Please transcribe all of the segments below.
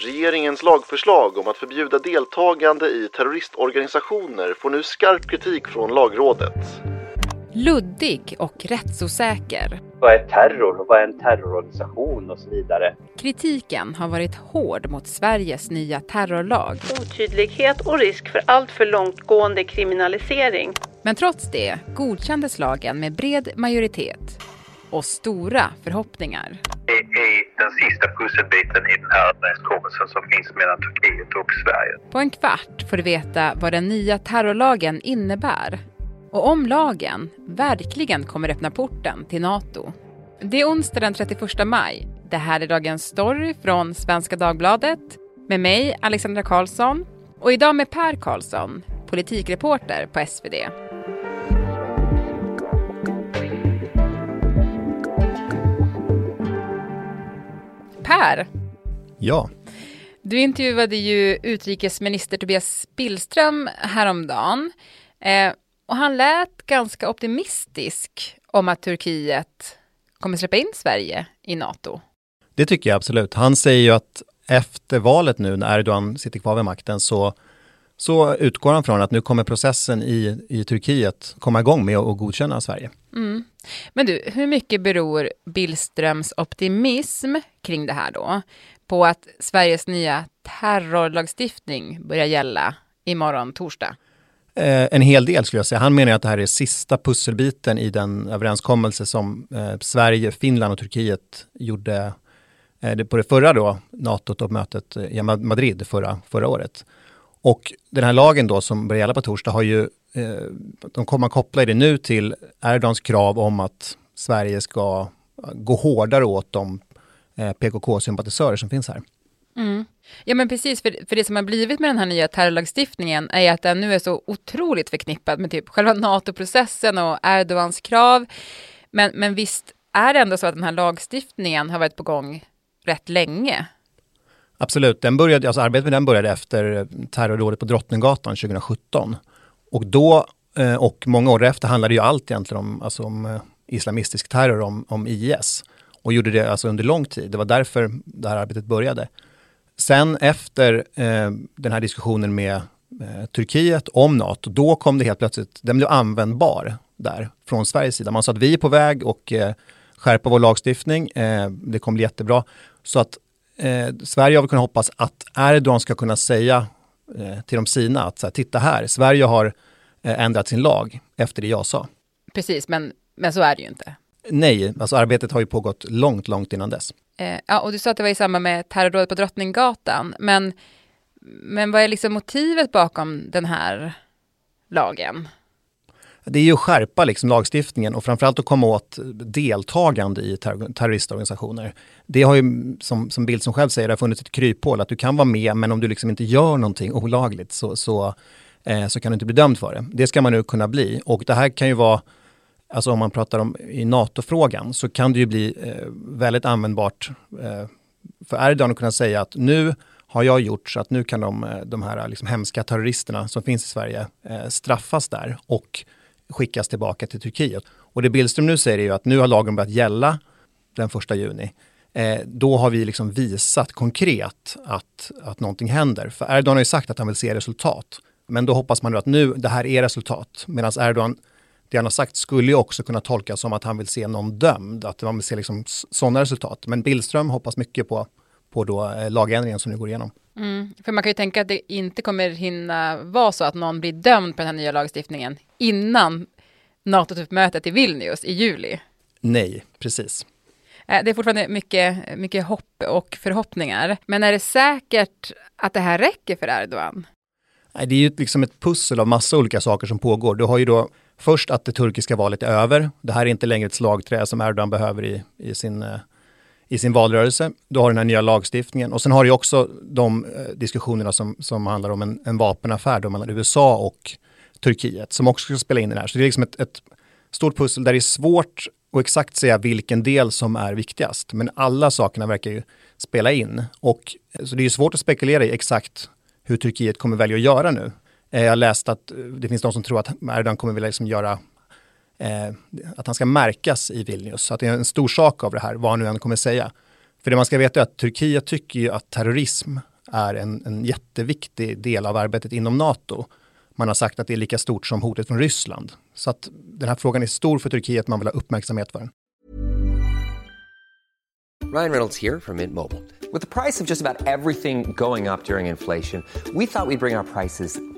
Regeringens lagförslag om att förbjuda deltagande i terroristorganisationer får nu skarp kritik från lagrådet. Luddig och rättsosäker. Vad är terror och vad är en terrororganisation och så vidare. Kritiken har varit hård mot Sveriges nya terrorlag. Otydlighet och risk för alltför långtgående kriminalisering. Men trots det godkändes lagen med bred majoritet och stora förhoppningar. Det är den sista pusselbiten i den här överenskommelsen som finns mellan Turkiet och Sverige. På en kvart får du veta vad den nya terrorlagen innebär och om lagen verkligen kommer öppna porten till Nato. Det är onsdag den 31 maj. Det här är dagens story från Svenska Dagbladet med mig, Alexandra Karlsson och idag med Per Karlsson, politikreporter på SvD. Per, Ja, du intervjuade ju utrikesminister Tobias Billström häromdagen. Eh, och han lät ganska optimistisk om att Turkiet kommer släppa in Sverige i NATO. det tycker jag absolut. Han säger ju att efter valet nu när Erdogan sitter kvar vid makten så, så utgår han från att nu kommer processen i, i Turkiet komma igång med att godkänna Sverige. Men du, hur mycket beror Billströms optimism kring det här då på att Sveriges nya terrorlagstiftning börjar gälla imorgon torsdag? Eh, en hel del skulle jag säga. Han menar att det här är sista pusselbiten i den överenskommelse som eh, Sverige, Finland och Turkiet gjorde eh, på det förra då, NATO-toppmötet i Madrid förra, förra året. Och den här lagen då som börjar gälla på torsdag har ju, de kommer koppla det nu till Erdogans krav om att Sverige ska gå hårdare åt de eh, PKK-sympatisörer som finns här. Ja men precis, för, för det som har blivit med den här nya terrorlagstiftningen är att den nu är så otroligt förknippad med typ själva NATO-processen och Erdogans krav. Men, men visst är det ändå så att den här lagstiftningen har varit på gång rätt länge? Absolut, den började, alltså arbetet med den började efter terrordådet på Drottninggatan 2017. Och då, eh, och många år efter, handlade ju allt egentligen om, alltså om eh, islamistisk terror, om, om IS. Och gjorde det alltså under lång tid. Det var därför det här arbetet började. Sen efter eh, den här diskussionen med eh, Turkiet om NATO, då kom det helt plötsligt, den blev användbar där från Sveriges sida. Man sa att vi är på väg och eh, skärpa vår lagstiftning. Eh, det kommer bli jättebra. Så att eh, Sverige har väl kunnat hoppas att Erdogan ska kunna säga till de sina att så här, titta här, Sverige har eh, ändrat sin lag efter det jag sa. Precis, men, men så är det ju inte. Nej, alltså arbetet har ju pågått långt, långt innan dess. Eh, ja, och du sa att det var i samband med terrordådet på Drottninggatan, men, men vad är liksom motivet bakom den här lagen? Det är ju att skärpa liksom lagstiftningen och framförallt att komma åt deltagande i terror- terroristorganisationer. Det har ju, som, som Bild som själv säger, det har funnits ett kryphål att du kan vara med men om du liksom inte gör någonting olagligt så, så, eh, så kan du inte bli dömd för det. Det ska man nu kunna bli och det här kan ju vara Alltså om man pratar om i NATO-frågan så kan det ju bli eh, väldigt användbart eh, för Erdogan att kunna säga att nu har jag gjort så att nu kan de, eh, de här liksom hemska terroristerna som finns i Sverige eh, straffas där och skickas tillbaka till Turkiet. Och det Billström nu säger är ju att nu har lagen börjat gälla den första juni. Eh, då har vi liksom visat konkret att, att någonting händer. För Erdogan har ju sagt att han vill se resultat. Men då hoppas man nu att nu, det här är resultat. Medan Erdogan, det han har sagt skulle ju också kunna tolkas som att han vill se någon dömd. Att man vill se liksom sådana resultat. Men Billström hoppas mycket på, på då, eh, lagändringen som nu går igenom. För man kan ju tänka att det inte kommer hinna vara så att någon blir dömd på den här nya lagstiftningen innan NATO-mötet i Vilnius i juli. Nej, precis. Eh, Det är fortfarande mycket, mycket hopp och förhoppningar. Men är det säkert att det här räcker för Erdogan? Nej, det är ju liksom ett pussel av massa olika saker som pågår. Du har ju då först att det turkiska valet är över. Det här är inte längre ett slagträ som Erdogan behöver i, i, sin, eh, i sin valrörelse. Du har den här nya lagstiftningen och sen har du ju också de eh, diskussionerna som, som handlar om en, en vapenaffär då mellan USA och Turkiet som också ska spela in i det här. Så det är liksom ett, ett stort pussel där det är svårt att exakt säga vilken del som är viktigast. Men alla sakerna verkar ju spela in. Och, eh, så det är ju svårt att spekulera i exakt hur Turkiet kommer välja att göra nu. Eh, jag har läst att det finns de som tror att Erdogan kommer vilja liksom göra eh, att han ska märkas i Vilnius. Så att det är en stor sak av det här, vad han nu än kommer säga. För det man ska veta är att Turkiet tycker ju att terrorism är en, en jätteviktig del av arbetet inom NATO. Man har sagt att det är lika stort som hotet från Ryssland. Så att den här frågan är stor för Turkiet, man vill ha uppmärksamhet för den. Ryan Reynolds här från Mint Mobile. priset på nästan allt som går upp under inflationen, trodde vi att vi skulle bring våra priser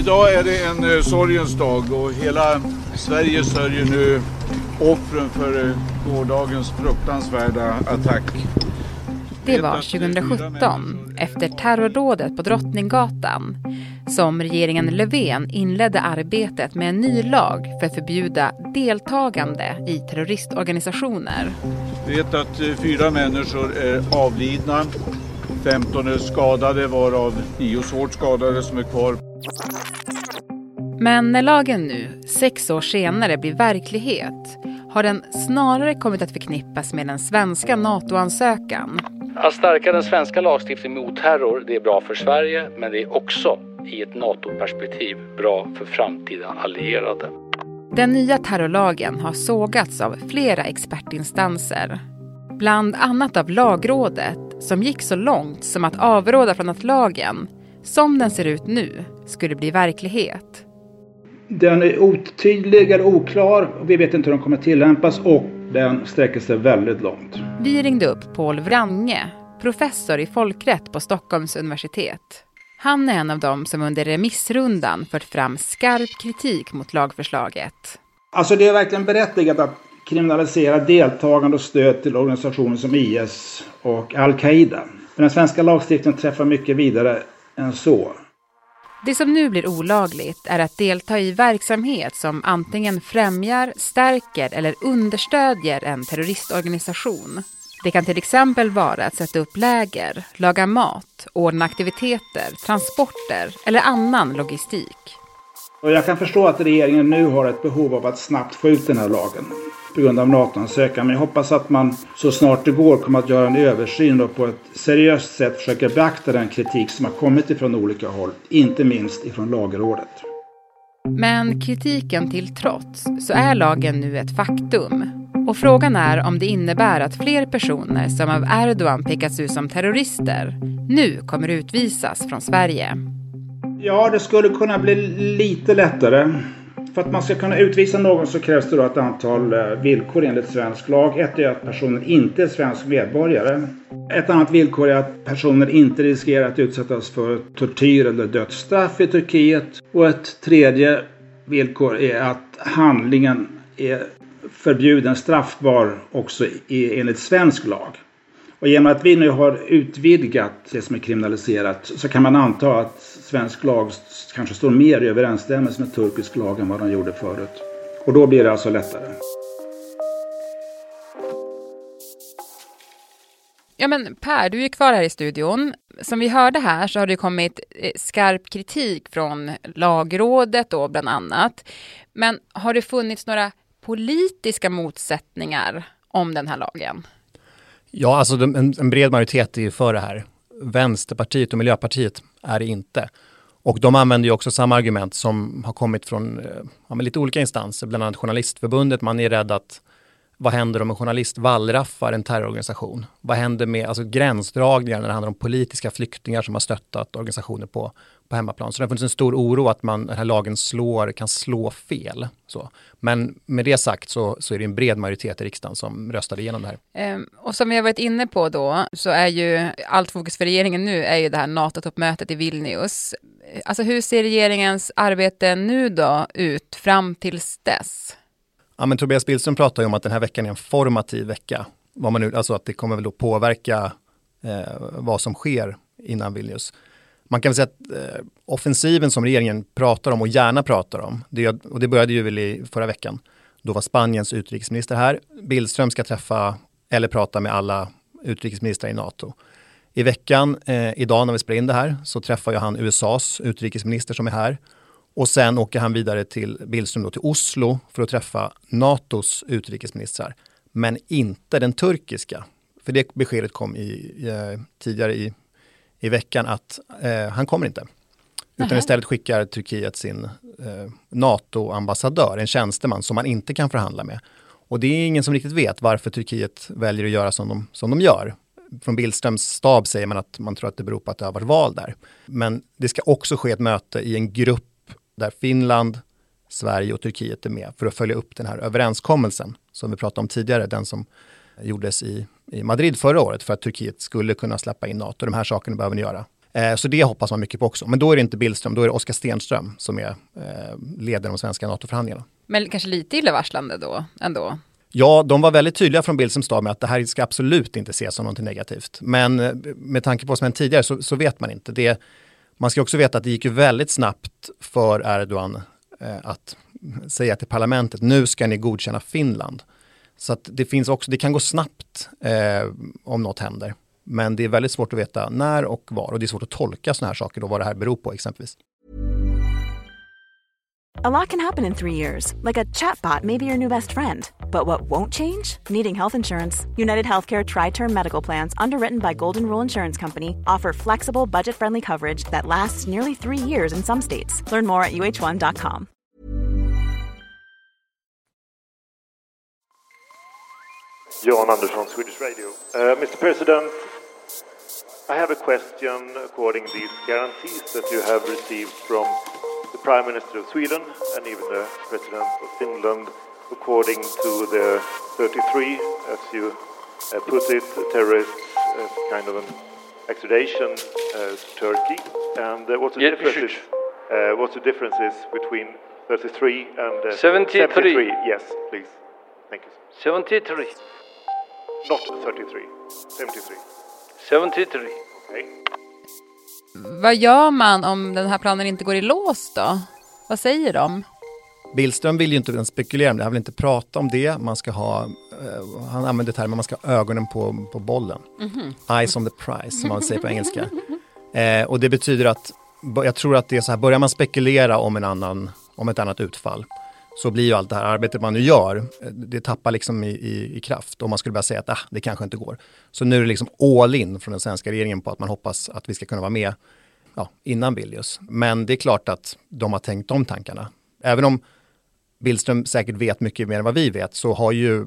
Idag är det en eh, sorgens dag och hela Sverige sörjer nu offren för eh, gårdagens fruktansvärda attack. Det var 2017, efter terrordådet på Drottninggatan, som regeringen Löfven inledde arbetet med en ny lag för att förbjuda deltagande i terroristorganisationer. Vi vet att eh, fyra människor är avlidna, 15 är skadade varav 9 svårt skadade som är kvar. Men när lagen nu, sex år senare, blir verklighet har den snarare kommit att förknippas med den svenska NATO-ansökan. Att stärka den svenska lagstiftningen mot terror, det är bra för Sverige, men det är också i ett NATO-perspektiv bra för framtida allierade. Den nya terrorlagen har sågats av flera expertinstanser. Bland annat av lagrådet som gick så långt som att avråda från att lagen, som den ser ut nu, skulle bli verklighet. Den är otydlig, oklar, vi vet inte hur den kommer tillämpas och den sträcker sig väldigt långt. Vi ringde upp Paul Wrange, professor i folkrätt på Stockholms universitet. Han är en av dem som under remissrundan fört fram skarp kritik mot lagförslaget. Alltså det är verkligen berättigat att kriminalisera deltagande och stöd till organisationer som IS och Al-Qaida. Men den svenska lagstiftningen träffar mycket vidare än så. Det som nu blir olagligt är att delta i verksamhet som antingen främjar, stärker eller understödjer en terroristorganisation. Det kan till exempel vara att sätta upp läger, laga mat, ordna aktiviteter, transporter eller annan logistik. Och jag kan förstå att regeringen nu har ett behov av att snabbt få ut den här lagen på grund av NATO-ansökan. Men jag hoppas att man så snart det går kommer att göra en översyn och på ett seriöst sätt försöker beakta den kritik som har kommit ifrån olika håll, inte minst ifrån Lagrådet. Men kritiken till trots så är lagen nu ett faktum. Och frågan är om det innebär att fler personer som av Erdogan pekats ut som terrorister nu kommer utvisas från Sverige. Ja, det skulle kunna bli lite lättare. För att man ska kunna utvisa någon så krävs det då ett antal eh, villkor enligt svensk lag. Ett är att personen inte är svensk medborgare. Ett annat villkor är att personen inte riskerar att utsättas för tortyr eller dödsstraff i Turkiet. Och ett tredje villkor är att handlingen är förbjuden, straffbar också enligt svensk lag. Och genom att vi nu har utvidgat det som är kriminaliserat så kan man anta att svensk lag kanske står mer i överensstämmelse med turkisk lag än vad de gjorde förut. Och då blir det alltså lättare. Ja men Per, du är kvar här i studion. Som vi hörde här så har det kommit eh, skarp kritik från lagrådet då bland annat. Men har det funnits några politiska motsättningar om den här lagen? Ja, alltså en, en bred majoritet är ju för det här. Vänsterpartiet och Miljöpartiet är det inte. Och de använder ju också samma argument som har kommit från eh, lite olika instanser, bland annat Journalistförbundet. Man är rädd att vad händer om en journalist wallraffar en terrororganisation? Vad händer med alltså, gränsdragningar när det handlar om politiska flyktingar som har stöttat organisationer på, på hemmaplan? Så det har funnits en stor oro att man, den här lagen slår, kan slå fel. Så. Men med det sagt så, så är det en bred majoritet i riksdagen som röstade igenom det här. Ehm, och som vi har varit inne på då så är ju allt fokus för regeringen nu är ju det här NATO-toppmötet i Vilnius. Alltså hur ser regeringens arbete nu då ut fram tills dess? Ja, men Tobias Billström pratar ju om att den här veckan är en formativ vecka. Vad man nu, alltså att det kommer väl att påverka eh, vad som sker innan Vilnius. Man kan väl säga att eh, offensiven som regeringen pratar om och gärna pratar om, det, och det började ju väl i förra veckan, då var Spaniens utrikesminister här. Billström ska träffa eller prata med alla utrikesministrar i NATO. I veckan, eh, idag när vi spelar in det här, så träffar ju han USAs utrikesminister som är här. Och sen åker han vidare till Billström då, till Oslo för att träffa NATOs utrikesministrar. Men inte den turkiska. För det beskedet kom i, i, tidigare i, i veckan att eh, han kommer inte. Utan istället skickar Turkiet sin eh, NATO-ambassadör, en tjänsteman som man inte kan förhandla med. Och det är ingen som riktigt vet varför Turkiet väljer att göra som de, som de gör. Från Billströms stab säger man att man tror att det beror på att det har varit val där. Men det ska också ske ett möte i en grupp där Finland, Sverige och Turkiet är med för att följa upp den här överenskommelsen som vi pratade om tidigare, den som gjordes i, i Madrid förra året för att Turkiet skulle kunna släppa in NATO. De här sakerna behöver ni göra. Eh, så det hoppas man mycket på också. Men då är det inte Billström, då är det Oskar Stenström som är eh, leder de svenska NATO-förhandlingarna. Men kanske lite illavarslande då ändå. Ja, de var väldigt tydliga från Billströms stad med att det här ska absolut inte ses som något negativt. Men eh, med tanke på vad som hänt tidigare så, så vet man inte. Det, man ska också veta att det gick ju väldigt snabbt för Erdogan eh, att säga till parlamentet, nu ska ni godkänna Finland. Så att det finns också, det kan gå snabbt eh, om något händer. Men det är väldigt svårt att veta när och var och det är svårt att tolka sådana här saker och vad det här beror på exempelvis. A lot can happen in three years, like a chatbot maybe your new best friend. But what won't change? Needing health insurance. United Healthcare Tri Term Medical Plans, underwritten by Golden Rule Insurance Company, offer flexible, budget friendly coverage that lasts nearly three years in some states. Learn more at uh1.com. Jan Andersson, Swedish Radio. Uh, Mr. President, I have a question according to these guarantees that you have received from the Prime Minister of Sweden and even the President of Finland, according to the 33, as you uh, put it, terrorists as kind of an extradition uh, to Turkey. And uh, what's the Yeah, difference? Uh, what's the differences between 33 and uh, 73. 73? Yes, please. Thank you. 73. Not 33. 73. 73. Okay. Vad gör man om den här planen inte går i lås då? Vad säger de? Billström vill ju inte ens spekulera om det, han vill inte prata om det. Man ska ha, eh, han använder termen, man ska ha ögonen på, på bollen. Mhm. Eyes on the prize, som man säger på engelska. Eh, och det betyder att, jag tror att det är så här, börjar man spekulera om, en annan, om ett annat utfall, så blir ju allt det här arbetet man nu gör, eh, det tappar liksom i, i, i kraft. Om man skulle börja säga att ah, det kanske inte går. Så nu är det liksom all in från den svenska regeringen på att man hoppas att vi ska kunna vara med ja, innan Vilnius. Men det är klart att de har tänkt de tankarna. Även om Billström säkert vet mycket mer än vad vi vet så har ju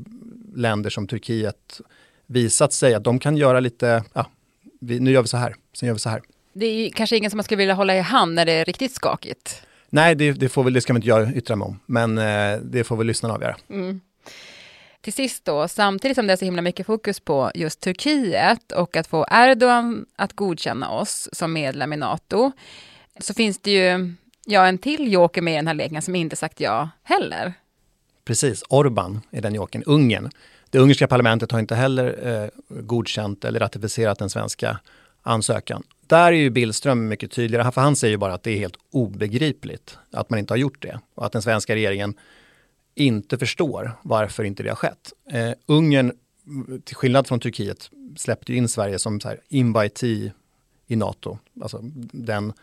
länder som Turkiet visat sig att de kan göra lite, ja, vi, nu gör vi så här, sen gör vi så här. Det är kanske ingen som man skulle vilja hålla i hand när det är riktigt skakigt. Nej, det, det, får väl, det ska man inte göra, yttra mig om, men eh, det får väl lyssnarna avgöra. Mm. Till sist då, samtidigt som det är så himla mycket fokus på just Turkiet och att få Erdogan att godkänna oss som medlem i NATO, så finns det ju ja, en till joker med i den här leken som inte sagt ja heller. Precis, Orban är den jokern, Ungern. Det ungerska parlamentet har inte heller eh, godkänt eller ratificerat den svenska ansökan. Där är ju Billström mycket tydligare, för han säger ju bara att det är helt obegripligt att man inte har gjort det och att den svenska regeringen inte förstår varför inte det har skett. Eh, Ungern, mm, till skillnad från Turkiet, släppte ju in Sverige som så här invitee i NATO, alltså den,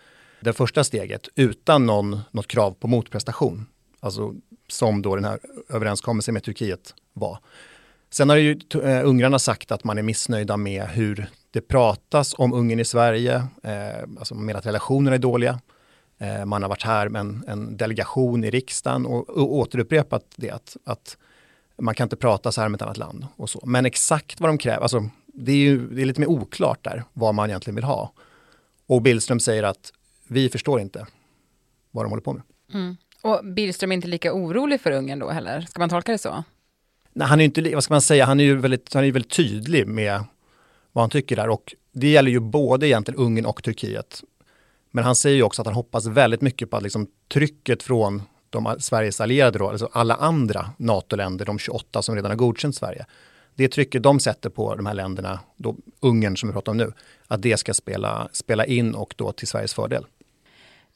det första steget utan någon, något krav på motprestation. Alltså som då den här överenskommelsen med Turkiet var. Sen har ju uh, ungrarna sagt att man är missnöjda med hur det pratas om Ungern i Sverige, eh, alltså med att relationerna är dåliga. Eh, man har varit här med en, en delegation i riksdagen och, och återupprepat det att, att man kan inte prata så här med ett annat land och så. Men exakt vad de kräver, alltså det är ju det är lite mer oklart där vad man egentligen vill ha. Och Billström säger att vi förstår inte vad de håller på med. Mm. Och Billström är inte lika orolig för Ungern då heller? Ska man tolka det så? Nej, han är inte, vad ska man säga, han är ju väldigt, han är väldigt tydlig med vad han tycker där och det gäller ju både egentligen Ungern och Turkiet. Men han säger ju också att han hoppas väldigt mycket på att liksom trycket från de Sveriges allierade, då, alltså alla andra NATO-länder, de 28 som redan har godkänt Sverige. Det trycket de sätter på de här länderna, då Ungern som vi pratar om nu, att det ska spela, spela in och då till Sveriges fördel.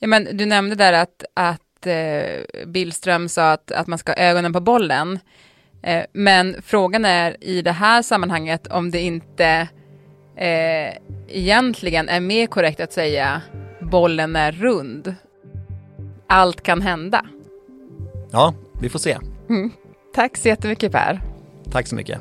Ja, men du nämnde där att, att eh, Billström sa att, att man ska ha ögonen på bollen. Eh, men frågan är i det här sammanhanget om det inte eh, egentligen är mer korrekt att säga bollen är rund. Allt kan hända. Ja, vi får se. Mm. Tack så jättemycket Per. Tack så mycket.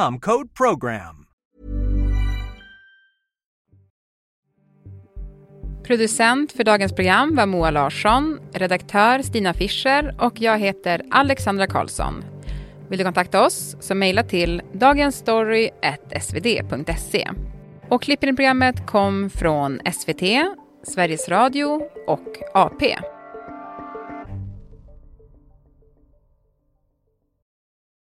code PROGRAM. Producent för dagens program var Moa Larsson, redaktör Stina Fischer och jag heter Alexandra Karlsson. Vill du kontakta oss så mejla till dagensstory.svd.se. Och klippen i programmet kom från SVT, Sveriges Radio och AP.